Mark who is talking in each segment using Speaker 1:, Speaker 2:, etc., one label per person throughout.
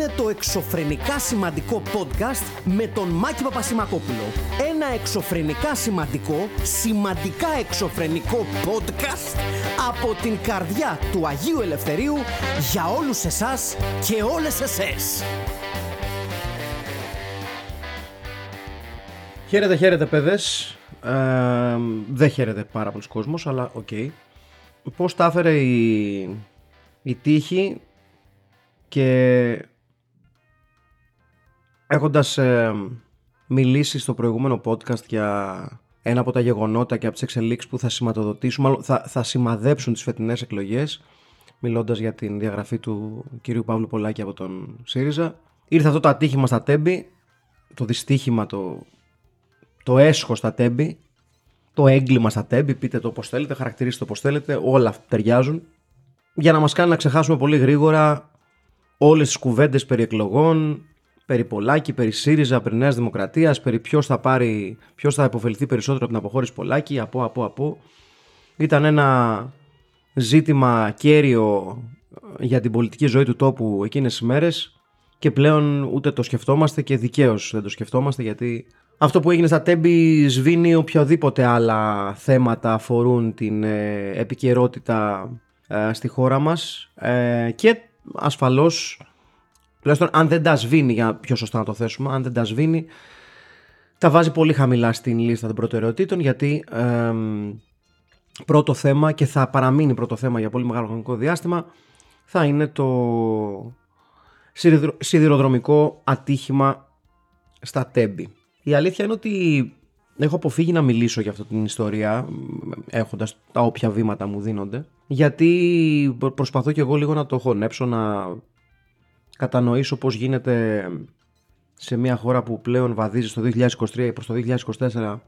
Speaker 1: είναι το εξωφρενικά σημαντικό podcast με τον Μάκη Παπασημακόπουλο. Ένα εξωφρενικά σημαντικό, σημαντικά εξωφρενικό podcast από την καρδιά του Αγίου Ελευθερίου για όλους εσάς και όλες εσές.
Speaker 2: Χαίρετε, χαίρετε παιδες. Ε, δεν χαίρεται πάρα πολλοί κόσμος, αλλά ok. Okay. Πώς τα έφερε η, η τύχη και έχοντας ε, μιλήσει στο προηγούμενο podcast για ένα από τα γεγονότα και από τις εξελίξεις που θα σηματοδοτήσουν, μάλλον θα, θα σημαδέψουν τις φετινές εκλογές, μιλώντας για την διαγραφή του κυρίου Παύλου Πολάκη από τον ΣΥΡΙΖΑ. Ήρθε αυτό το ατύχημα στα τέμπη, το δυστύχημα, το, το έσχος στα τέμπη, το έγκλημα στα τέμπη, πείτε το όπως θέλετε, χαρακτηρίστε το όπως θέλετε, όλα ταιριάζουν. Για να μας κάνει να ξεχάσουμε πολύ γρήγορα όλες τις κουβέντες περί εκλογών, περί Πολάκη, περί ΣΥΡΙΖΑ, περί Νέας Δημοκρατίας, περί ποιος θα, πάρει, ποιος θα υποφεληθεί περισσότερο από την αποχώρηση Πολάκη, από, από, από. Ήταν ένα ζήτημα κέριο για την πολιτική ζωή του τόπου εκείνες τις μέρες και πλέον ούτε το σκεφτόμαστε και δικαίως δεν το σκεφτόμαστε γιατί αυτό που έγινε στα Τέμπη σβήνει οποιοδήποτε άλλα θέματα αφορούν την ε, επικαιρότητα ε, στη χώρα μας ε, και ασφαλώς τουλάχιστον αν δεν τα σβήνει για πιο σωστά να το θέσουμε αν δεν τα σβήνει τα βάζει πολύ χαμηλά στην λίστα των προτεραιοτήτων γιατί πρώτο θέμα και θα παραμείνει πρώτο θέμα για πολύ μεγάλο χρονικό διάστημα θα είναι το σιδηροδρομικό ατύχημα στα Τέμπη. Η αλήθεια είναι ότι έχω αποφύγει να μιλήσω για αυτή την ιστορία έχοντας τα όποια βήματα μου δίνονται γιατί προσπαθώ και εγώ λίγο να το χωνέψω να κατανοήσω πώς γίνεται σε μια χώρα που πλέον βαδίζει στο 2023 προς το 2024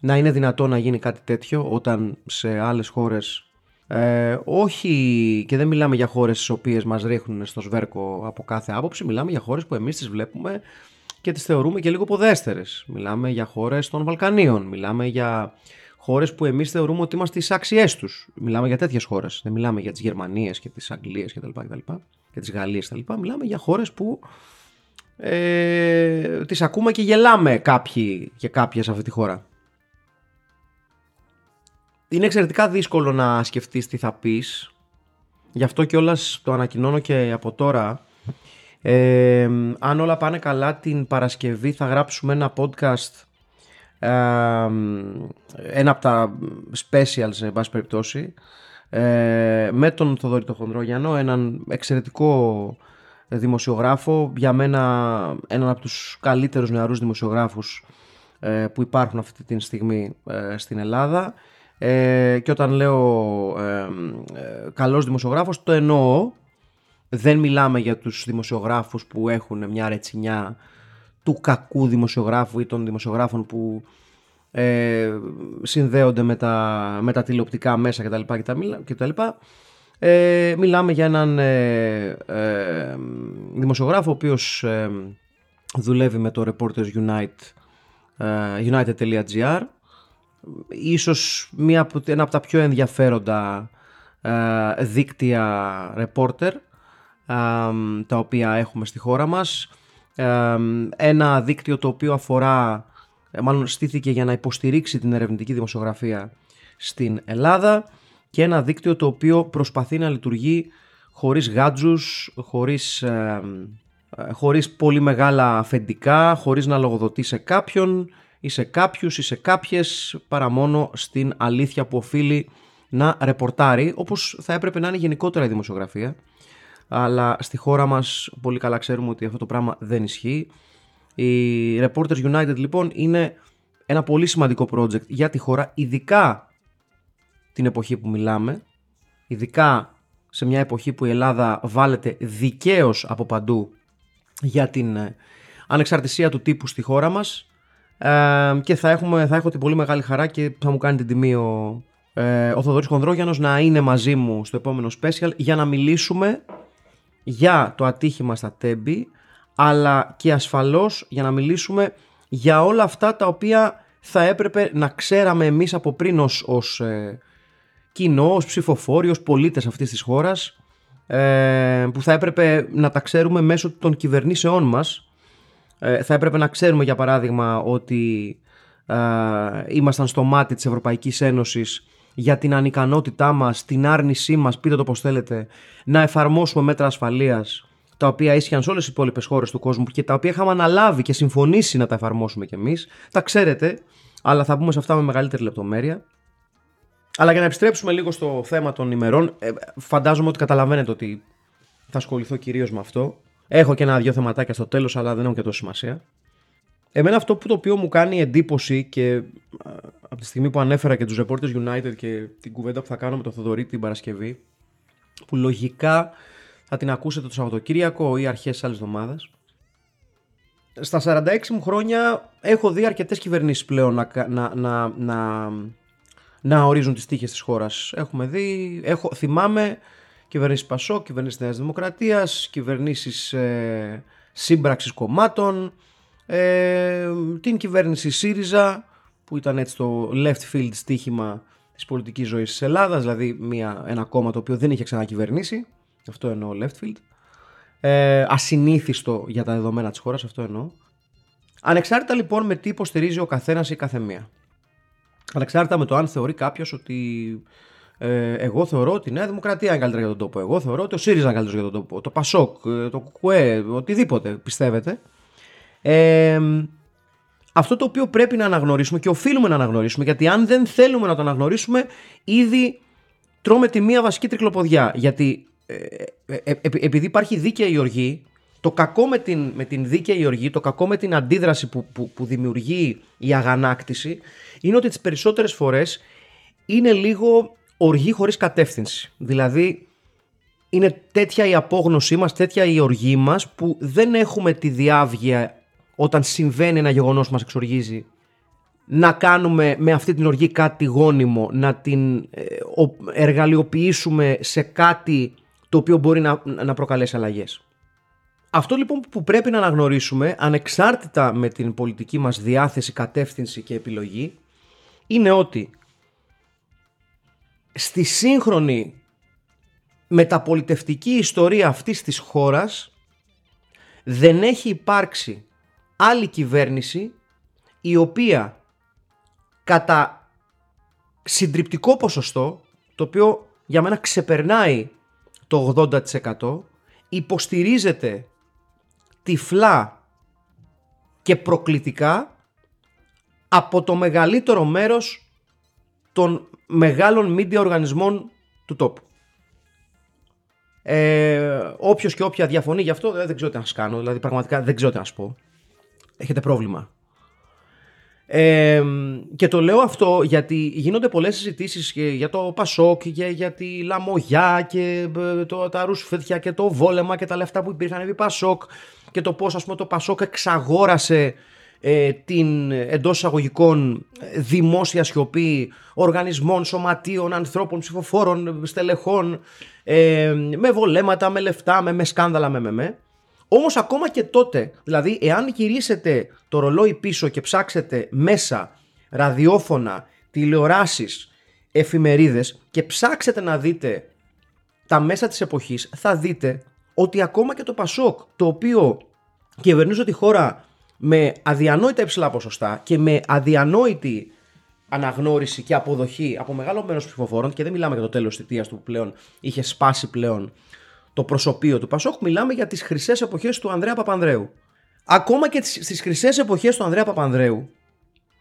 Speaker 2: να είναι δυνατό να γίνει κάτι τέτοιο όταν σε άλλες χώρες ε, όχι και δεν μιλάμε για χώρες στις οποίες μας ρίχνουν στο σβέρκο από κάθε άποψη μιλάμε για χώρες που εμείς τις βλέπουμε και τις θεωρούμε και λίγο ποδέστερες. Μιλάμε για χώρες των Βαλκανίων, μιλάμε για χώρες που εμείς θεωρούμε ότι είμαστε τις άξιές τους. Μιλάμε για τέτοιες χώρες, δεν μιλάμε για τις Γερμανίες και τις Αγγλίες και τα λοιπά και, τα λοιπά, και τις Γαλλίες και τα λοιπά. Μιλάμε για χώρες που ε, τις ακούμε και γελάμε κάποιοι και κάποιες σε αυτή τη χώρα. Είναι εξαιρετικά δύσκολο να σκεφτείς τι θα πεις. Γι' αυτό κιόλας το ανακοινώνω και από τώρα ε, αν όλα πάνε καλά την Παρασκευή θα γράψουμε ένα podcast ένα από τα specials σε βάση περιπτώσει ε, με τον Θοδωρή το Χονδρόγιανο έναν εξαιρετικό δημοσιογράφο για μένα έναν από τους καλύτερους νεαρούς δημοσιογράφους ε, που υπάρχουν αυτή τη στιγμή ε, στην Ελλάδα. Και όταν λέω καλός δημοσιογράφος το εννοώ. Δεν μιλάμε για τους δημοσιογράφους που έχουν μια ρετσινιά του κακού δημοσιογράφου ή των δημοσιογράφων που ε, συνδέονται με τα, με τα τηλεοπτικά μέσα κτλ. κτλ. Ε, μιλάμε για έναν ε, ε, δημοσιογράφο ο οποίος ε, δουλεύει με το Reporters Unite, ε, United.gr ίσως μια, ένα από τα πιο ενδιαφέροντα δίκτυα reporter τα οποία έχουμε στη χώρα μας. Ένα δίκτυο το οποίο αφορά, ε, μάλλον στήθηκε για να υποστηρίξει την ερευνητική δημοσιογραφία στην Ελλάδα και ένα δίκτυο το οποίο προσπαθεί να λειτουργεί χωρίς γάντζους, χωρίς, ε, χωρίς πολύ μεγάλα αφεντικά, χωρίς να λογοδοτεί σε κάποιον ή σε κάποιους ή σε κάποιες, παρά μόνο στην αλήθεια που οφείλει να ρεπορτάρει, όπως θα έπρεπε να είναι γενικότερα η δημοσιογραφία αλλά στη χώρα μας πολύ καλά ξέρουμε ότι αυτό το πράγμα δεν ισχύει. Η Reporters United λοιπόν είναι ένα πολύ σημαντικό project για τη χώρα, ειδικά την εποχή που μιλάμε, ειδικά σε μια εποχή που η Ελλάδα βάλεται δικαίως από παντού για την ε, ανεξαρτησία του τύπου στη χώρα μας. Ε, και θα, έχουμε, θα έχω την πολύ μεγάλη χαρά και θα μου κάνει την τιμή ο, ε, ο Θοδωρής Χονδρόγιανος να είναι μαζί μου στο επόμενο special για να μιλήσουμε για το ατύχημα στα Τέμπη αλλά και ασφαλώς για να μιλήσουμε για όλα αυτά τα οποία θα έπρεπε να ξέραμε εμείς από πριν ως, ως ε, κοινό, ως ψηφοφόροι, ως πολίτες αυτής της χώρας ε, που θα έπρεπε να τα ξέρουμε μέσω των κυβερνήσεών μας. Ε, θα έπρεπε να ξέρουμε για παράδειγμα ότι ε, ήμασταν στο μάτι της Ευρωπαϊκής Ένωσης για την ανικανότητά μας, την άρνησή μας, πείτε το πώς θέλετε, να εφαρμόσουμε μέτρα ασφαλείας τα οποία ίσχυαν σε όλες τις υπόλοιπες χώρες του κόσμου και τα οποία είχαμε αναλάβει και συμφωνήσει να τα εφαρμόσουμε κι εμείς. Τα ξέρετε, αλλά θα πούμε σε αυτά με μεγαλύτερη λεπτομέρεια. Αλλά για να επιστρέψουμε λίγο στο θέμα των ημερών, ε, φαντάζομαι ότι καταλαβαίνετε ότι θα ασχοληθώ κυρίως με αυτό. Έχω και ένα-δυο θεματάκια στο τέλος, αλλά δεν έχω και τόσο σημασία. Εμένα αυτό που το οποίο μου κάνει εντύπωση και από τη στιγμή που ανέφερα και τους Reporters United και την κουβέντα που θα κάνω με τον Θοδωρή την Παρασκευή, που λογικά θα την ακούσετε το Σαββατοκύριακο ή αρχές άλλης εβδομάδας. Στα 46 μου χρόνια έχω δει αρκετές κυβερνήσεις πλέον να, να, να, να, να ορίζουν τις τύχες της χώρας. Έχουμε δει, έχω, θυμάμαι κυβερνήσεις Πασό, κυβερνήσεις Νέας Δημοκρατίας, κυβερνήσεις ε, σύμπραξης κομμάτων, ε, την κυβέρνηση ΣΥΡΙΖΑ που ήταν έτσι το left field στοίχημα της πολιτικής ζωής της Ελλάδας, δηλαδή μια, ένα κόμμα το οποίο δεν είχε ξανακυβερνήσει, αυτό εννοώ left field, ε, ασυνήθιστο για τα δεδομένα της χώρας, αυτό εννοώ. Ανεξάρτητα λοιπόν με τι υποστηρίζει ο καθένας ή καθεμία. Ανεξάρτητα με το αν θεωρεί κάποιος ότι ε, εγώ θεωρώ ότι η Νέα Δημοκρατία είναι καλύτερα για τον τόπο. Εγώ θεωρώ ότι ο ΣΥΡΙΖΑ είναι καλύτερος για τον τόπο. Το ΠΑΣΟΚ, ε, το ΚΟΚΟΕ, οτιδήποτε πιστεύετε. Ε, αυτό το οποίο πρέπει να αναγνωρίσουμε και οφείλουμε να αναγνωρίσουμε, γιατί αν δεν θέλουμε να το αναγνωρίσουμε, ήδη τρώμε τη μία βασική τρικλοποδιά. Γιατί ε, ε, ε, επειδή υπάρχει δίκαιη οργή, το κακό με την, με την δίκαιη οργή, το κακό με την αντίδραση που, που, που δημιουργεί η αγανάκτηση, είναι ότι τις περισσότερες φορές είναι λίγο οργή χωρίς κατεύθυνση. Δηλαδή, είναι τέτοια η απόγνωσή μας, τέτοια η οργή μας, που δεν έχουμε τη διάβγεια όταν συμβαίνει ένα γεγονός που μας εξοργίζει να κάνουμε με αυτή την οργή κάτι γόνιμο, να την ε, εργαλειοποιήσουμε σε κάτι το οποίο μπορεί να, να προκαλέσει αλλαγές. Αυτό λοιπόν που πρέπει να αναγνωρίσουμε, ανεξάρτητα με την πολιτική μας διάθεση, κατεύθυνση και επιλογή, είναι ότι στη σύγχρονη μεταπολιτευτική ιστορία αυτής της χώρας δεν έχει υπάρξει άλλη κυβέρνηση η οποία κατά συντριπτικό ποσοστό, το οποίο για μένα ξεπερνάει το 80%, υποστηρίζεται τυφλά και προκλητικά από το μεγαλύτερο μέρος των μεγάλων media οργανισμών του τόπου. Ε, Όποιος και όποια διαφωνεί γι' αυτό δεν ξέρω τι να σας κάνω. Δηλαδή, πραγματικά δεν ξέρω τι να σας πω. Έχετε πρόβλημα. Ε, και το λέω αυτό γιατί γίνονται πολλές συζητήσεις για το Πασόκ και για τη Λαμογιά και ε, το, τα ρουσφέτια και το βόλεμα και τα λεφτά που υπήρχαν επί Πασόκ και το πώς ας πούμε το Πασόκ εξαγόρασε ε, την εντός εισαγωγικών δημόσια σιωπή οργανισμών, σωματείων, ανθρώπων, ψηφοφόρων, στελεχών ε, με βολέματα, με λεφτά, με, με σκάνδαλα, με με με. Όμως ακόμα και τότε, δηλαδή εάν γυρίσετε το ρολόι πίσω και ψάξετε μέσα ραδιόφωνα, τηλεοράσεις, εφημερίδες και ψάξετε να δείτε τα μέσα της εποχής, θα δείτε ότι ακόμα και το Πασόκ, το οποίο κυβερνούσε τη χώρα με αδιανόητα υψηλά ποσοστά και με αδιανόητη αναγνώριση και αποδοχή από μεγάλο μέρος ψηφοφόρων, και δεν μιλάμε για το τέλος της θητείας του που πλέον είχε σπάσει πλέον το προσωπείο του Πασόκ, μιλάμε για τις χρυσές εποχές του Ανδρέα Παπανδρέου. Ακόμα και στις χρυσές εποχές του Ανδρέα Παπανδρέου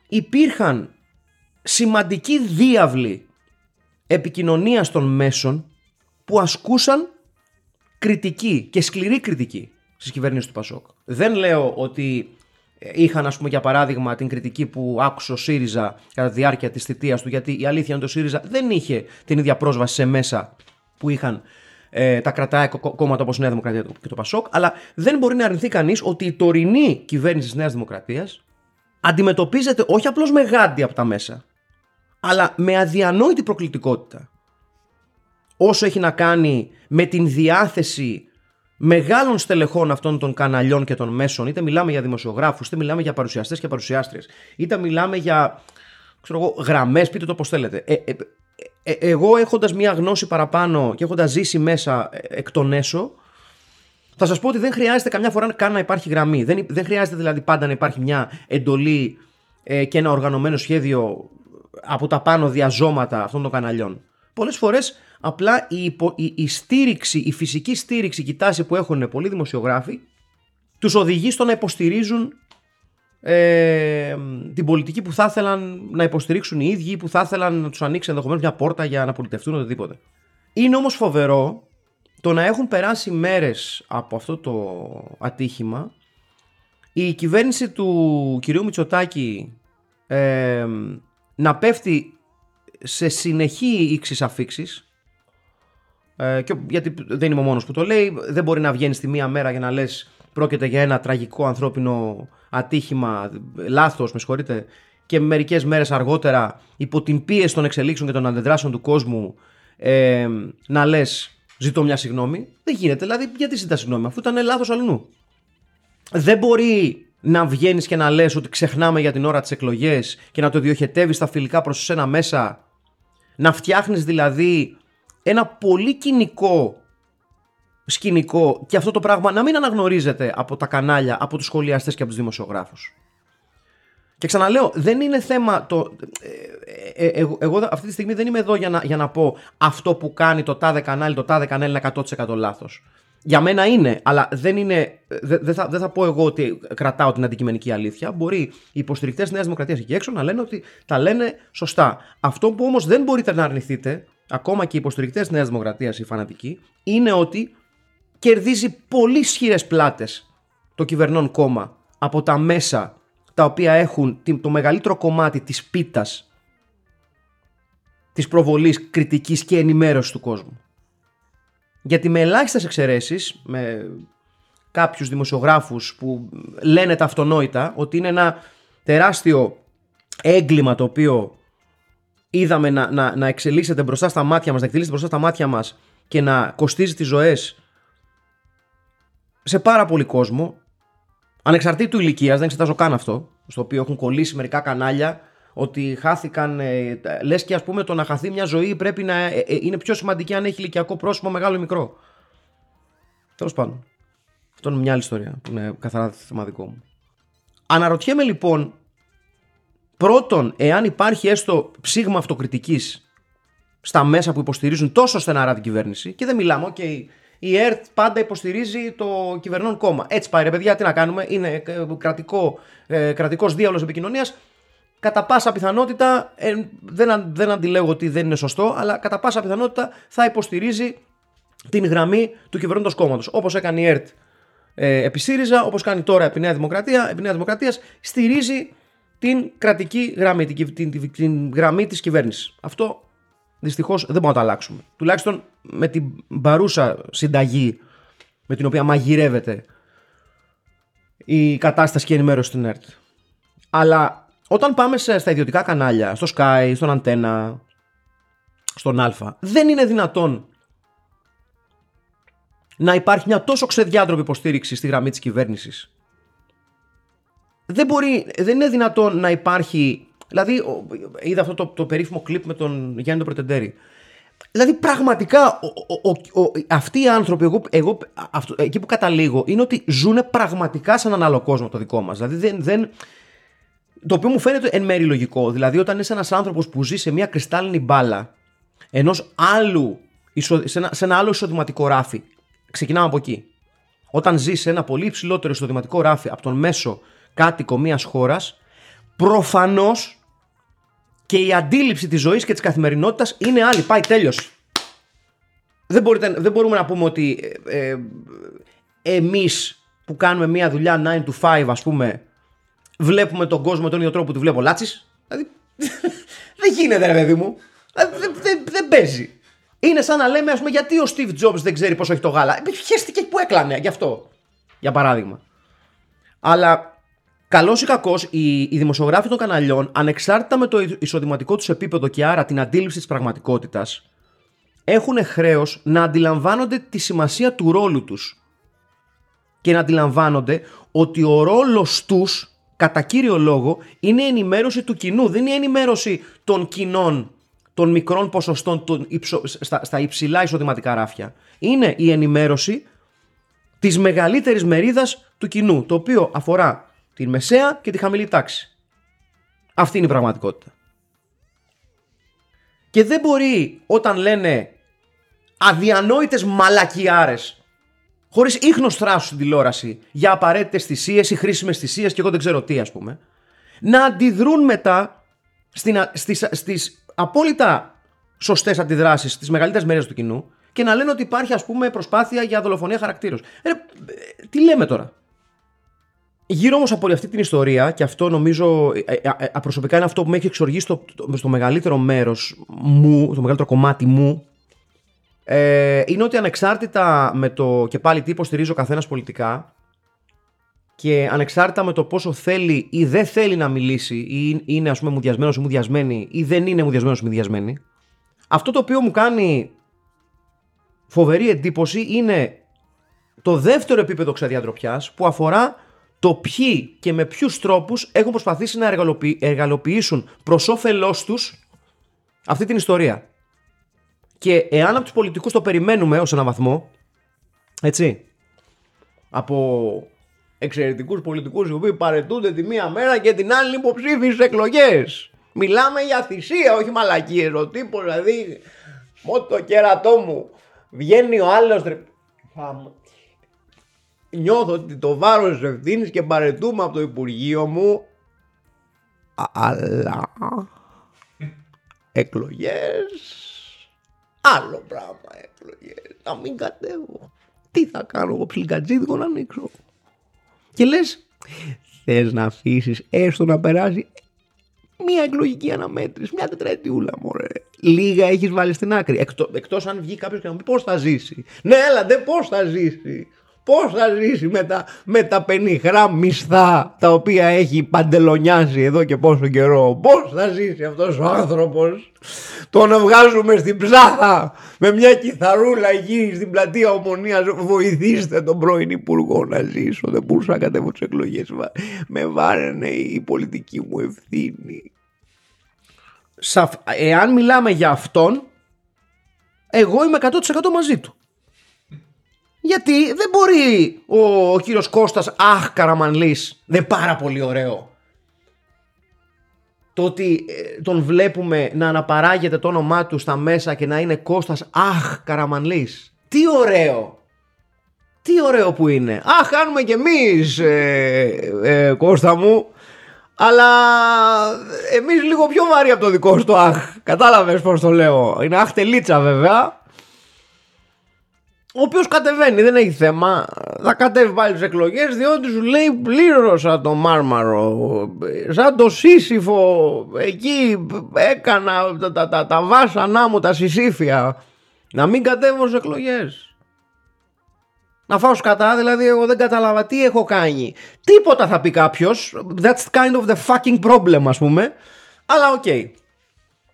Speaker 2: υπήρχαν σημαντικοί διάβλοι επικοινωνίας των μέσων που ασκούσαν κριτική και σκληρή κριτική στις κυβερνήσεις του Πασόκ. Δεν λέω ότι είχαν ας πούμε για παράδειγμα την κριτική που άκουσε ο ΣΥΡΙΖΑ κατά τη διάρκεια της θητείας του γιατί η αλήθεια είναι ότι ο ΣΥΡΙΖΑ δεν είχε την ίδια πρόσβαση σε μέσα που είχαν ε, τα κρατάει κόμματα όπως η Νέα Δημοκρατία και το Πασόκ αλλά δεν μπορεί να αρνηθεί κανείς ότι η τωρινή κυβέρνηση της Νέας Δημοκρατίας αντιμετωπίζεται όχι απλώς με γάντι από τα μέσα αλλά με αδιανόητη προκλητικότητα όσο έχει να κάνει με την διάθεση μεγάλων στελεχών αυτών των καναλιών και των μέσων, είτε μιλάμε για δημοσιογράφους, είτε μιλάμε για παρουσιαστές και παρουσιάστριες, είτε μιλάμε για ξέρω γραμμές, πείτε το πώς θέλετε. Ε, ε, ε, εγώ έχοντας μία γνώση παραπάνω και έχοντας ζήσει μέσα ε, εκ των έσω, θα σας πω ότι δεν χρειάζεται καμιά φορά καν να υπάρχει γραμμή. Δεν, δεν χρειάζεται δηλαδή πάντα να υπάρχει μια εντολή ε, και ένα οργανωμένο σχέδιο από τα πάνω διαζώματα αυτών των καναλιών. Πολλές φορές απλά η, υπο, η, η στήριξη, η φυσική στήριξη και η τάση που έχουν πολλοί δημοσιογράφοι τους οδηγεί στο να υποστηρίζουν ε, την πολιτική που θα ήθελαν να υποστηρίξουν οι ίδιοι, που θα ήθελαν να τους ανοίξει ενδεχομένως μια πόρτα για να πολιτευτούν οτιδήποτε. Είναι όμως φοβερό το να έχουν περάσει μέρες από αυτό το ατύχημα η κυβέρνηση του κυρίου Μητσοτάκη ε, να πέφτει σε συνεχή ύξεις αφήξεις ε, και, γιατί δεν είμαι ο μόνος που το λέει δεν μπορεί να βγαίνει στη μία μέρα για να λες πρόκειται για ένα τραγικό ανθρώπινο ατύχημα, λάθος με συγχωρείτε και μερικές μέρες αργότερα υπό την πίεση των εξελίξεων και των αντιδράσεων του κόσμου ε, να λες ζητώ μια συγγνώμη δεν γίνεται δηλαδή γιατί ζητάς συγγνώμη αφού ήταν λάθος αλλού. Δεν μπορεί να βγαίνεις και να λες ότι ξεχνάμε για την ώρα τις εκλογές και να το διοχετεύεις τα φιλικά προς ένα μέσα. Να φτιάχνεις δηλαδή ένα πολύ κοινικό σκηνικό και αυτό το πράγμα να μην αναγνωρίζεται από τα κανάλια, από τους σχολιαστές και από τους δημοσιογράφους. Και ξαναλέω, δεν είναι θέμα το... Ε, ε, ε, εγώ αυτή τη στιγμή δεν είμαι εδώ για να, για να πω αυτό που κάνει το τάδε κανάλι, το τάδε κανάλι είναι 100% λάθος. Για μένα είναι, αλλά δεν είναι. Δεν θα, δεν θα πω εγώ ότι κρατάω την αντικειμενική αλήθεια. Μπορεί οι υποστηρικτές Νέας Δημοκρατίας εκεί έξω να λένε ότι τα λένε σωστά. Αυτό που όμως δεν μπορείτε να αρνηθείτε, ακόμα και οι υποστηρικτές Νέας Δημοκρατίας, οι φανατικοί, είναι ότι κερδίζει πολύ ισχυρές πλάτες το κυβερνών κόμμα από τα μέσα τα οποία έχουν το μεγαλύτερο κομμάτι της πίτας της προβολής κριτικής και ενημέρωσης του κόσμου. Γιατί με ελάχιστες εξαιρέσεις, με κάποιους δημοσιογράφους που λένε τα αυτονόητα ότι είναι ένα τεράστιο έγκλημα το οποίο είδαμε να, να, να εξελίσσεται μπροστά στα μάτια μας, να εκτελήσεται μπροστά στα μάτια μας και να κοστίζει τις ζωές σε πάρα πολύ κόσμο, ανεξαρτήτου ηλικίας, δεν εξετάζω καν αυτό, στο οποίο έχουν κολλήσει μερικά κανάλια, ότι χάθηκαν. Ε, Λες και ας πούμε το να χαθεί μια ζωή πρέπει να ε, ε, είναι πιο σημαντική αν έχει ηλικιακό πρόσωπο μεγάλο ή μικρό. Τέλος πάντων. Αυτό είναι μια άλλη ιστορία που είναι καθαρά θέμα δικό μου. Αναρωτιέμαι λοιπόν, πρώτον, εάν υπάρχει έστω ψήγμα αυτοκριτικής στα μέσα που υποστηρίζουν τόσο στεναρά την κυβέρνηση, και δεν μιλάμε, okay, η ΕΡΤ πάντα υποστηρίζει το κυβερνών κόμμα. Έτσι πάει ρε παιδιά, τι να κάνουμε, είναι ε, κρατικό, ε, κρατικός διάολος επικοινωνίας. Κατά πάσα πιθανότητα, ε, δεν, δεν αντιλέγω ότι δεν είναι σωστό, αλλά κατά πάσα πιθανότητα θα υποστηρίζει την γραμμή του κυβερνώντος κόμματος. Όπως έκανε η ΕΡΤ ε, επί ΣΥΡΙΖΑ, όπως κάνει τώρα επί Νέα Δημοκρατία, επί Νέας Δημοκρατίας, στηρίζει την κρατική γραμμή, την, την, την, την γραμμή της κυβέρνησης. Αυτό δυστυχώς δεν μπορούμε να το αλλάξουμε. Τουλάχιστον με την παρούσα συνταγή με την οποία μαγειρεύεται η κατάσταση και η ενημέρωση στην ΕΡΤ. Αλλά όταν πάμε στα ιδιωτικά κανάλια, στο Sky, στον Αντένα, στον Α, δεν είναι δυνατόν να υπάρχει μια τόσο ξεδιάντροπη υποστήριξη στη γραμμή της κυβέρνησης. Δεν, μπορεί, δεν είναι δυνατόν να υπάρχει Δηλαδή, είδα αυτό το, το περίφημο κλιπ με τον Γιάννη τον Πρετεντέρη. Δηλαδή, πραγματικά ο, ο, αυτοί οι άνθρωποι, εγώ, εγώ αυτό, εκεί που καταλήγω, είναι ότι ζουν πραγματικά σε έναν άλλο κόσμο το δικό μας. Δηλαδή, δεν, δεν, το οποίο μου φαίνεται εν μέρει λογικό. Δηλαδή, όταν είσαι ένας άνθρωπος που ζει σε μια κρυστάλλινη μπάλα ενός άλλου, σε ένα, σε ένα άλλο εισοδηματικό ράφι, ξεκινάμε από εκεί. Όταν ζεις σε ένα πολύ υψηλότερο εισοδηματικό ράφι από τον μέσο κάτοικο μιας χώρας, προφανώς και η αντίληψη της ζωής και της καθημερινότητας είναι άλλη. Πάει, τέλειωσε. Δεν, μπορείτε, δεν μπορούμε να πούμε ότι ε, ε εμείς που κάνουμε μια δουλειά 9 to 5 ας πούμε βλέπουμε τον κόσμο με τον ίδιο τρόπο που τη βλέπω Λάτσης. Δηλαδή δεν γίνεται ρε παιδί μου. Δηλαδή, δεν, δεν, δεν παίζει. Είναι σαν να λέμε, ας πούμε, γιατί ο Steve Jobs δεν ξέρει πόσο έχει το γάλα. Ε, χαίστηκε που έκλανε γι' αυτό. Για παράδειγμα. Αλλά Καλός ή κακός, οι, οι δημοσιογράφοι των καναλιών, ανεξάρτητα με το εισοδηματικό τους επίπεδο και άρα την αντίληψη της πραγματικότητας, έχουν χρέος να αντιλαμβάνονται τη σημασία του ρόλου τους. Και να αντιλαμβάνονται ότι ο ρόλος τους, κατά κύριο λόγο, είναι η ενημέρωση του κοινού. Δεν είναι η ενημέρωση των κοινών των μικρών ποσοστών των υψο- στα, στα υψηλά εισοδηματικά ράφια. Είναι η ενημέρωση της μεγαλύτερης μερίδας του κοινού, το οποίο αφορά την μεσαία και τη χαμηλή τάξη. Αυτή είναι η πραγματικότητα. Και δεν μπορεί όταν λένε αδιανόητες μαλακιάρες χωρίς ίχνος θράσους στην τηλεόραση για απαραίτητες θυσίες ή χρήσιμες θυσίες και εγώ δεν ξέρω τι ας πούμε να αντιδρούν μετά στην, α- στις, στις απόλυτα σωστές αντιδράσεις στις μεγαλύτερες μέρες του κοινού και να λένε ότι υπάρχει ας πούμε προσπάθεια για δολοφονία χαρακτήρων. Ε, ε, τι λέμε τώρα; Γύρω όμως από όλη αυτή την ιστορία και αυτό νομίζω ε, ε, ε, προσωπικά είναι αυτό που με έχει εξοργήσει στο, το- στο μεγαλύτερο μέρος μου, το μεγαλύτερο κομμάτι μου ε, είναι ότι ανεξάρτητα με το και πάλι τι υποστηρίζει ο καθένας πολιτικά και ανεξάρτητα με το πόσο θέλει ή δεν θέλει να μιλήσει ή είναι ας πούμε μουδιασμένος ή μουδιασμένη ή δεν είναι μουδιασμένος ή μουδιασμένη αυτό το οποίο μου κάνει φοβερή εντύπωση είναι το δεύτερο επίπεδο ξαδιατροπιάς που αφορά το ποιοι και με ποιους τρόπους έχουν προσπαθήσει να εργαλοποιη- εργαλοποιήσουν προς όφελός τους αυτή την ιστορία. Και εάν από τους πολιτικούς το περιμένουμε ως έναν βαθμό, έτσι, από εξαιρετικούς πολιτικούς οι οποίοι παρετούνται τη μία μέρα και την άλλη υποψήφιοι στις εκλογές. Μιλάμε για θυσία, όχι μαλακίες. Ο τύπος δηλαδή, μόνο το κέρατό μου, βγαίνει ο άλλος... ρε- Φάμε. Νιώθω ότι το βάρος της ευθύνης και παρετούμε από το Υπουργείο μου Α- αλλά εκλογές άλλο πράγμα εκλογές να μην κατέβω τι θα κάνω εγώ ψιλικατζίδικο να ανοίξω και λες θες να αφήσεις έστω να περάσει μια εκλογική αναμέτρηση, μια τετραετιούλα μωρέ. Λίγα έχεις βάλει στην άκρη. Εκτό, εκτός αν βγει κάποιος και να μου πει πώς θα ζήσει. Ναι, έλα, δεν πώς θα ζήσει. Πώς θα ζήσει με τα, με τα πενιχρά μισθά τα οποία έχει παντελονιάσει εδώ και πόσο καιρό; Πώς θα ζήσει αυτός ο άνθρωπος; Τον βγάζουμε στην ψάθα με μια κιθαρούλα εκεί στην πλατεία ομονίας. Βοηθήστε τον πρώην υπουργό να ζήσω. Δεν μπορούσα να κατέβω τις εκλογές. Με βάραινε η πολιτική μου ευθύνη. Σαφ... Εάν μιλάμε για αυτόν, εγώ είμαι 100% μαζί του. Γιατί δεν μπορεί ο, ο κύριος Κώστας Αχ Καραμανλής, δεν πάρα πολύ ωραίο. Το ότι ε, τον βλέπουμε να αναπαράγεται το όνομά του στα μέσα και να είναι Κώστας Αχ Καραμανλής. Τι ωραίο. Τι ωραίο που είναι. Αχ, κάνουμε κι εμείς, ε, ε, Κώστα μου. Αλλά εμείς λίγο πιο βαρύ από το δικό σου το αχ. Κατάλαβες πώς το λέω. Είναι αχ τελίτσα βέβαια. Ο οποίος κατεβαίνει, δεν έχει θέμα. Θα κατέβει πάλι στις εκλογές διότι σου λέει πλήρωσα το μάρμαρο. Σαν το σύσυφο εκεί έκανα τα, τα, τα, τα βάσανά μου, τα συσύφια. Να μην κατέβω στις εκλογές. Να φάω σκατά, δηλαδή εγώ δεν κατάλαβα τι έχω κάνει. Τίποτα θα πει κάποιος. That's kind of the fucking problem, ας πούμε. Αλλά ok. Okay.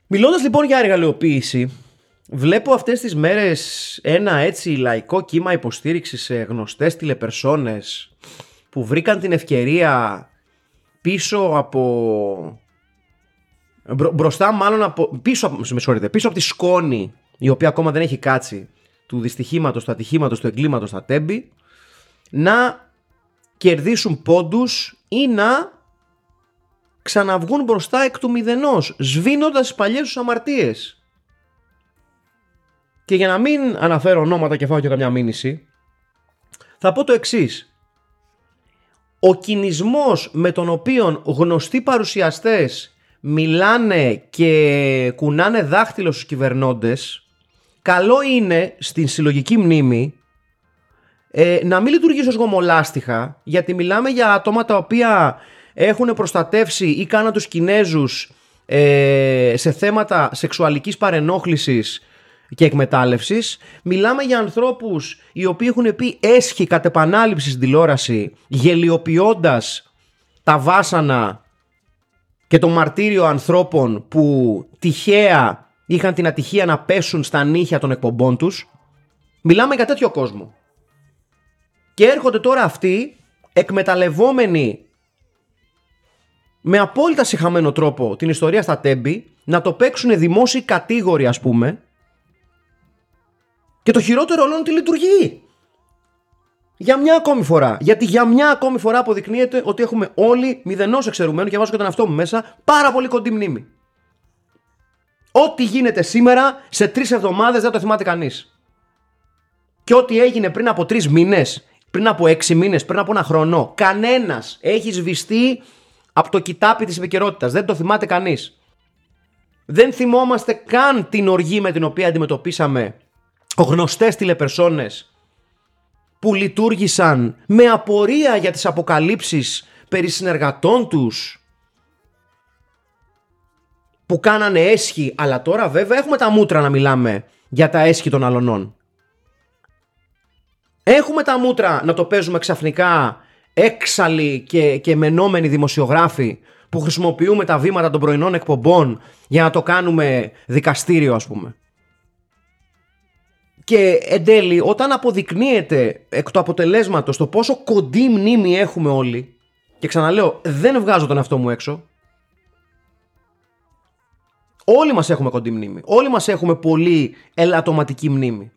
Speaker 2: Μιλώντας λοιπόν για εργαλειοποίηση, βλέπω αυτές τις μέρες ένα έτσι λαϊκό κύμα υποστήριξης σε γνωστές τηλεπερσόνες που βρήκαν την ευκαιρία πίσω από. Μπρο, μπροστά μάλλον από. Πίσω, από- με συγχωρείτε, πίσω από τη σκόνη η οποία ακόμα δεν έχει κάτσει του δυστυχήματος, του ατυχήματος, του εγκλήματος στα τέμπη να κερδίσουν πόντους ή να ξαναβγούν μπροστά εκ του μηδενός σβήνοντας τις παλιές τους αμαρτίες. Και για να μην αναφέρω ονόματα και φάω και καμιά μήνυση θα πω το εξής. Ο κινησμός με τον οποίο γνωστοί παρουσιαστές μιλάνε και κουνάνε δάχτυλο στους κυβερνώντες καλό είναι στην συλλογική μνήμη ε, να μην λειτουργήσει ως γομολάστιχα γιατί μιλάμε για άτομα τα οποία έχουν προστατεύσει ή κάναν τους Κινέζους ε, σε θέματα σεξουαλικής παρενόχλησης και εκμετάλλευσης. Μιλάμε για ανθρώπους οι οποίοι έχουν πει έσχη κατ' επανάληψης στην τηλεόραση γελιοποιώντας τα βάσανα και το μαρτύριο ανθρώπων που τυχαία είχαν την ατυχία να πέσουν στα νύχια των εκπομπών τους. Μιλάμε για τέτοιο κόσμο. Και έρχονται τώρα αυτοί εκμεταλλευόμενοι με απόλυτα συχαμένο τρόπο την ιστορία στα τέμπη, να το παίξουν δημόσιοι κατήγοροι ας πούμε και το χειρότερο όλων τη λειτουργεί. Για μια ακόμη φορά. Γιατί για μια ακόμη φορά αποδεικνύεται ότι έχουμε όλοι μηδενός εξαιρουμένους και βάζω και τον εαυτό μου μέσα πάρα πολύ κοντή μνήμη. Ό,τι γίνεται σήμερα σε τρεις εβδομάδες δεν το θυμάται κανείς. Και ό,τι έγινε πριν από τρεις μήνες, πριν από έξι μήνες, πριν από ένα χρόνο, κανένας έχει σβηστεί από το κοιτάπι της επικαιρότητας. Δεν το θυμάται κανείς. Δεν θυμόμαστε καν την οργή με την οποία αντιμετωπίσαμε γνωστές τηλεπερσόνες που λειτουργήσαν με απορία για τις αποκαλύψεις περί συνεργατών τους που κάνανε έσχη αλλά τώρα βέβαια έχουμε τα μούτρα να μιλάμε για τα έσχη των αλωνών. Έχουμε τα μούτρα να το παίζουμε ξαφνικά έξαλλοι και, και μενόμενοι δημοσιογράφοι που χρησιμοποιούμε τα βήματα των πρωινών εκπομπών για να το κάνουμε δικαστήριο ας πούμε. Και εν τέλει, όταν αποδεικνύεται εκ του αποτελέσματος το πόσο κοντή μνήμη έχουμε όλοι, και ξαναλέω, δεν βγάζω τον εαυτό μου έξω, όλοι μας έχουμε κοντή μνήμη, όλοι μας έχουμε πολύ ελαττωματική μνήμη.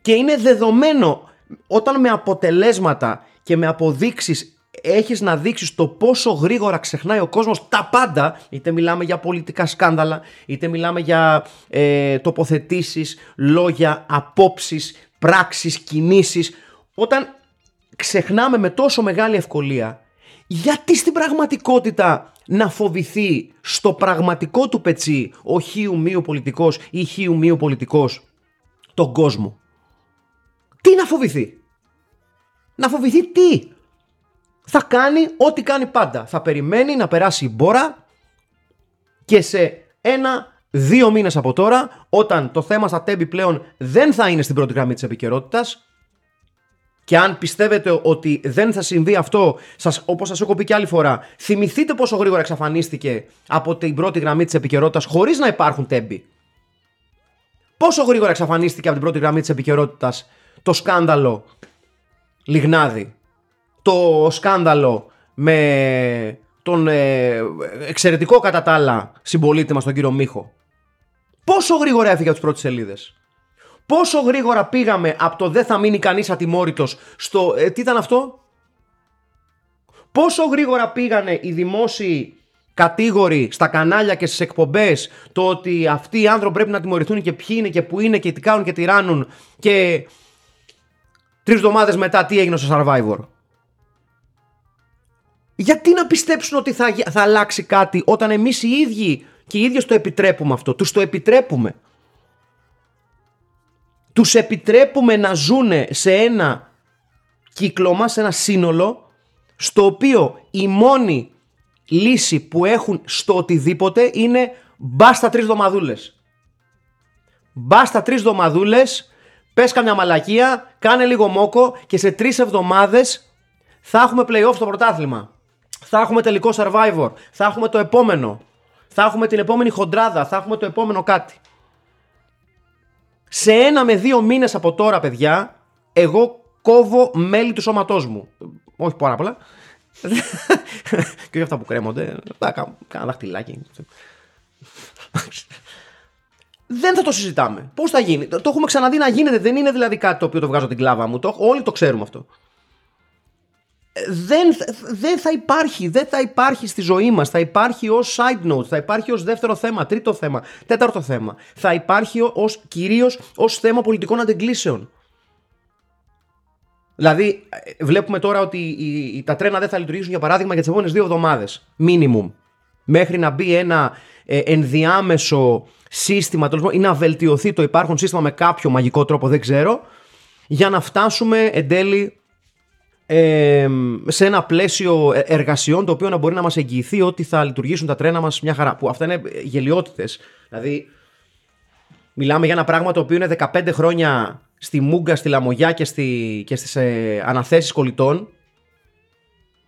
Speaker 2: Και είναι δεδομένο όταν με αποτελέσματα και με αποδείξεις έχεις να δείξεις το πόσο γρήγορα ξεχνάει ο κόσμος τα πάντα, είτε μιλάμε για πολιτικά σκάνδαλα, είτε μιλάμε για ε, τοποθετήσεις, λόγια, απόψεις, πράξεις, κινήσεις, όταν ξεχνάμε με τόσο μεγάλη ευκολία, γιατί στην πραγματικότητα να φοβηθεί στο πραγματικό του πετσί ο χίου μίου πολιτικός ή χίου μίου πολιτικός τον κόσμο; Τι να φοβηθεί; Να φοβηθεί τι; Θα κάνει ό,τι κάνει πάντα. Θα περιμένει να περάσει η μπόρα και σε ένα δύο μήνες από τώρα, όταν το θέμα στα τέμπη πλέον δεν θα είναι στην πρώτη γραμμή της επικαιρότητας, και αν πιστεύετε ότι δεν θα συμβεί αυτό, σας, όπως σας έχω πει και άλλη φορά, θυμηθείτε πόσο γρήγορα εξαφανίστηκε από την πρώτη γραμμή της επικαιρότητας χωρίς να υπάρχουν τέμπη. Πόσο γρήγορα εξαφανίστηκε από την πρώτη γραμμή της επικαιρότητας το σκάνδαλο Λιγνάδη το σκάνδαλο με τον ε, εξαιρετικό κατά τα άλλα συμπολίτη μας τον κύριο Μίχο. Πόσο γρήγορα έφυγε από τις πρώτες σελίδες; Πόσο γρήγορα πήγαμε από το δεν θα μείνει κανείς ατιμόρυτος στο... Ε, τι ήταν αυτό; Πόσο γρήγορα πήγανε οι δημόσιοι κατήγοροι στα κανάλια και στις εκπομπές το ότι αυτοί οι άνθρωποι πρέπει να τιμωρηθούν και ποιοι είναι και που είναι και τι κάνουν και τι ράνουν και τρεις εβδομάδες μετά τι έγινε στο Survivor; Γιατί να πιστέψουν ότι θα, θα αλλάξει κάτι όταν εμείς οι ίδιοι και οι ίδιοι το επιτρέπουμε αυτό. Τους το επιτρέπουμε. Τους επιτρέπουμε να ζούνε σε ένα κύκλωμα, σε ένα σύνολο στο οποίο η μόνη λύση που έχουν στο οτιδήποτε είναι μπάστα τρεις εβδομαδούλες. Μπάστα τρεις εβδομαδούλες, πες καμιά μαλακία, κάνε λίγο μόκο και σε τρεις εβδομάδες θα έχουμε playoff στο πρωτάθλημα θα έχουμε τελικό survivor, θα έχουμε το επόμενο, θα έχουμε την επόμενη χοντράδα, θα έχουμε το επόμενο κάτι. Σε ένα με δύο μήνες από τώρα, παιδιά, εγώ κόβω μέλη του σώματός μου. Όχι πάρα πολλά. και όχι αυτά που κρέμονται. Θα κάνω ένα δαχτυλάκι. Δεν θα το συζητάμε. Πώς θα γίνει; Το, έχουμε ξαναδεί να γίνεται. Δεν είναι δηλαδή κάτι το οποίο το βγάζω την κλάβα μου. Το, όλοι το ξέρουμε αυτό δεν, δεν θα υπάρχει, δεν θα υπάρχει στη ζωή μας, θα υπάρχει ως side note, θα υπάρχει ως δεύτερο θέμα, τρίτο θέμα, τέταρτο θέμα, θα υπάρχει ως, κυρίως ως θέμα πολιτικών αντεγκλήσεων. Δηλαδή, βλέπουμε τώρα ότι οι, τα τρένα δεν θα λειτουργήσουν για παράδειγμα για τις επόμενες δύο εβδομάδες. Minimum. Μέχρι να μπει ένα ε, ενδιάμεσο σύστημα ή να βελτιωθεί το υπάρχον σύστημα με κάποιο μαγικό τρόπο, δεν ξέρω, για να φτάσουμε εν τέλει σε ένα πλαίσιο εργασιών το οποίο να μπορεί να μας εγγυηθεί ότι θα λειτουργήσουν τα τρένα μας μια χαρά. Που αυτά είναι γελιότητες. Δηλαδή, μιλάμε για ένα πράγμα το οποίο είναι 15 χρόνια στη Μούγκα, στη Λαμογιά και, στη, και στις ε, αναθέσεις κολλητών.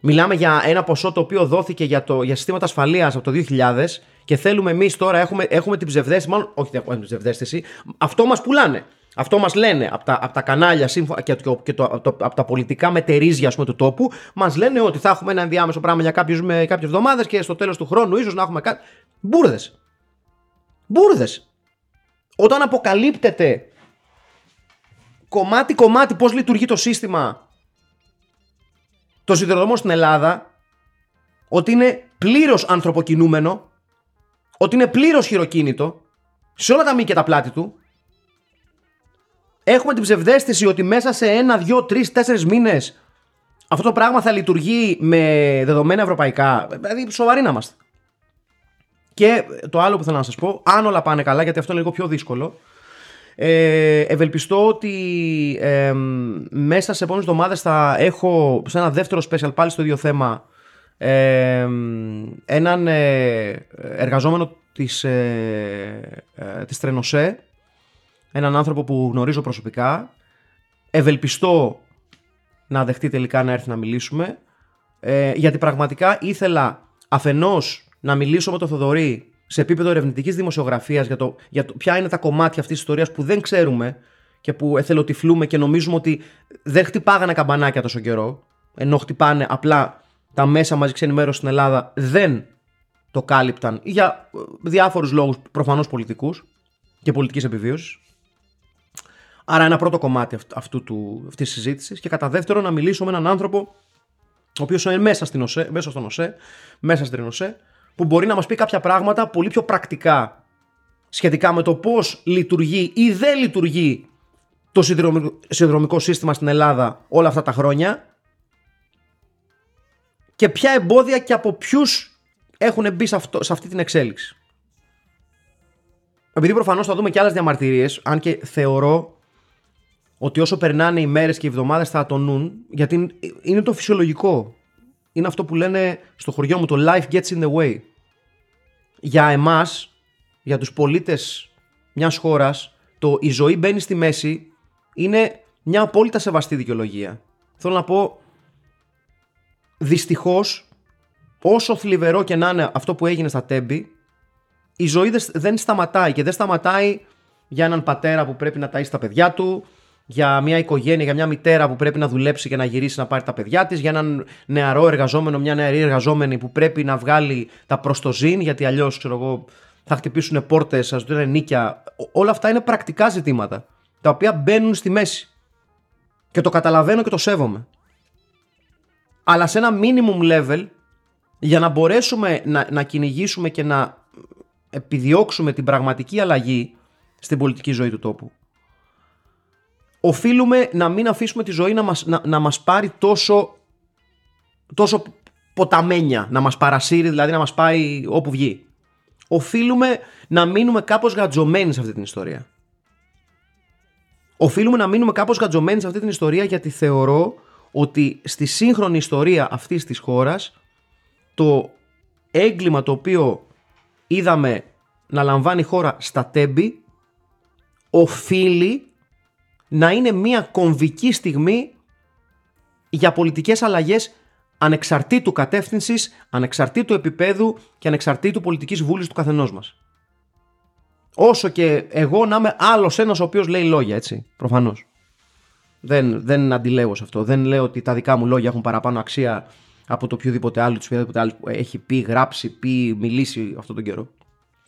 Speaker 2: Μιλάμε για ένα ποσό το οποίο δόθηκε για, το, για συστήματα ασφαλείας από το 2000 και θέλουμε εμείς τώρα, έχουμε, έχουμε την ψευδέστηση, μάλλον όχι δεν έχουμε την ψευδέστηση, αυτό μας πουλάνε. Αυτό μας λένε από τα, από τα κανάλια και, και, και το, από τα πολιτικά μετερίζια πούμε, του τόπου. Μας λένε ότι θα έχουμε ένα ενδιάμεσο πράγμα για κάποιες εβδομάδες και στο τέλος του χρόνου ίσως να έχουμε κάτι. Μπούρδες. Μπούρδες. Όταν αποκαλύπτεται κομμάτι-κομμάτι πώς λειτουργεί το σύστημα το σιδηροδρόμο στην Ελλάδα ότι είναι πλήρως ανθρωποκινούμενο ότι είναι πλήρως χειροκίνητο σε όλα τα μήκη και τα πλάτη του έχουμε την ψευδέστηση ότι μέσα σε ένα, δύο, τρεις, τέσσερις μήνες αυτό το πράγμα θα λειτουργεί με δεδομένα ευρωπαϊκά. Δηλαδή, σοβαροί να είμαστε. Και το άλλο που θέλω να σας πω, αν όλα πάνε καλά, γιατί αυτό είναι λίγο πιο δύσκολο, ε, ευελπιστώ ότι ε, μέσα σε επόμενες εβδομάδες θα έχω σε ένα δεύτερο special πάλι στο ίδιο θέμα ε, έναν ε, εργαζόμενο της, ε, ε, της Τρενοσέ έναν άνθρωπο που γνωρίζω προσωπικά ευελπιστώ να δεχτεί τελικά να έρθει να μιλήσουμε γιατί πραγματικά ήθελα αφενός να μιλήσω με τον Θοδωρή σε επίπεδο ερευνητικής δημοσιογραφίας για, το, για το ποια είναι τα κομμάτια αυτής της ιστορίας που δεν ξέρουμε και που εθελοτυφλούμε και νομίζουμε ότι δεν χτυπάγανε καμπανάκια τόσο καιρό, ενώ χτυπάνε απλά τα μέσα μαζικής ενημέρωσης στην Ελλάδα δεν το κάλυπταν για ε, διάφορους λόγους προφανώς πολιτικούς και πολιτικής επιβίωσης. Άρα ένα πρώτο κομμάτι αυτού του, αυτής της συζήτησης και κατά δεύτερο να μιλήσω με έναν άνθρωπο ο οποίος είναι μέσα, στην ΟΣΕ, μέσα στον ΟΣΕ, μέσα στην ΟΣΕ που μπορεί να μας πει κάποια πράγματα πολύ πιο πρακτικά σχετικά με το πώς λειτουργεί ή δεν λειτουργεί το συνδρομικό σύστημα στην Ελλάδα όλα αυτά τα χρόνια και ποια εμπόδια και από ποιους έχουν μπει σε, αυτό, σε αυτή την εξέλιξη. Επειδή προφανώς θα δούμε και άλλες διαμαρτυρίες, αν και θεωρώ ότι όσο περνάνε οι μέρες και οι εβδομάδες θα ατονούν, γιατί είναι το φυσιολογικό είναι αυτό που λένε στο χωριό μου το life gets in the way. Για εμάς, για τους πολίτες μιας χώρας, το η ζωή μπαίνει στη μέση είναι μια απόλυτα σεβαστή δικαιολογία. Θέλω να πω, δυστυχώς, όσο θλιβερό και να είναι αυτό που έγινε στα τέμπη, η ζωή δεν σταματάει και δεν σταματάει για έναν πατέρα που πρέπει να ταΐσει τα παιδιά του, για μια οικογένεια, για μια μητέρα που πρέπει να δουλέψει και να γυρίσει να πάρει τα παιδιά της, για έναν νεαρό εργαζόμενο, μια νεαρή εργαζόμενη που πρέπει να βγάλει τα προστοζήν, γιατί αλλιώς θα χτυπήσουν πόρτες, σα δίνουν νίκια. Όλα αυτά είναι πρακτικά ζητήματα τα οποία μπαίνουν στη μέση. Και το καταλαβαίνω και το σέβομαι. Αλλά σε ένα minimum level, για να μπορέσουμε να, να κυνηγήσουμε και να επιδιώξουμε την πραγματική αλλαγή στην πολιτική ζωή του τόπου οφείλουμε να μην αφήσουμε τη ζωή να μας, να, να μας πάρει τόσο, τόσο ποταμένια, να μας παρασύρει, δηλαδή να μας πάει όπου βγει. Οφείλουμε να μείνουμε κάπως γατζωμένοι σε αυτή την ιστορία. Οφείλουμε να μείνουμε κάπως γατζωμένοι σε αυτή την ιστορία γιατί θεωρώ ότι στη σύγχρονη ιστορία αυτής της χώρας το έγκλημα το οποίο είδαμε να λαμβάνει η χώρα στα τέμπη οφείλει να είναι μια κομβική στιγμή για πολιτικές αλλαγές ανεξαρτήτου κατεύθυνσης, ανεξαρτήτου επίπεδου και ανεξαρτήτου πολιτικής βούλης του καθενός μας. Όσο και εγώ να είμαι άλλος ένας ο οποίος λέει λόγια, έτσι, προφανώς. Δεν, δεν αντιλέγω σε αυτό. Δεν λέω ότι τα δικά μου λόγια έχουν παραπάνω αξία από το οποιοδήποτε άλλο, του οποιοδήποτε άλλο που έχει πει, γράψει, πει, μιλήσει αυτόν τον καιρό.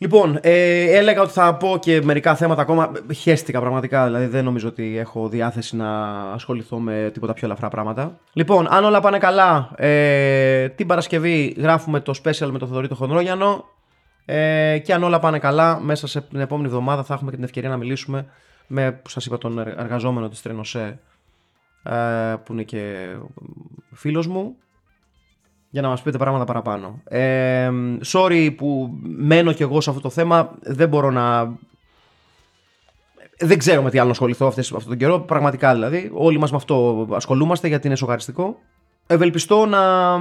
Speaker 2: Λοιπόν, ε, έλεγα ότι θα πω και μερικά θέματα ακόμα. Χαίστηκα πραγματικά, δηλαδή δεν νομίζω ότι έχω διάθεση να ασχοληθώ με τίποτα πιο ελαφρά πράγματα. Λοιπόν, αν όλα πάνε καλά, ε, την Παρασκευή γράφουμε το special με τον Θοδωρή το Χονδρόγιανο. Ε, και αν όλα πάνε καλά, μέσα σε την επόμενη εβδομάδα θα έχουμε και την ευκαιρία να μιλήσουμε με, που σας είπα, τον εργαζόμενο της Τρενοσέ, ε, που είναι και φίλος μου για να μας πείτε πράγματα παραπάνω. Ε, sorry που μένω κι εγώ σε αυτό το θέμα, δεν μπορώ να... Δεν ξέρω με τι άλλο να ασχοληθώ αυτές, αυτόν τον καιρό, πραγματικά δηλαδή. Όλοι μας με αυτό ασχολούμαστε γιατί είναι σοκαριστικό. Ευελπιστώ να,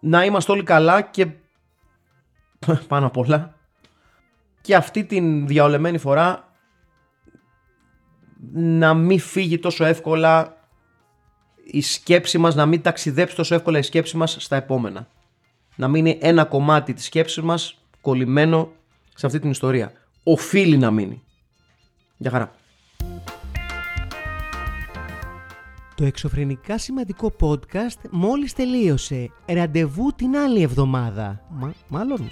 Speaker 2: να είμαστε όλοι καλά και πάνω απ' όλα και αυτή την διαολεμένη φορά να μην φύγει τόσο εύκολα η σκέψη μας να μην ταξιδέψει τόσο εύκολα η σκέψη μας στα επόμενα. Να μείνει ένα κομμάτι της σκέψης μας κολλημένο σε αυτή την ιστορία. Οφείλει να μείνει. Για χαρά.
Speaker 1: Το εξωφρενικά σημαντικό podcast μόλις τελείωσε. Ραντεβού την άλλη εβδομάδα. Μάλλον.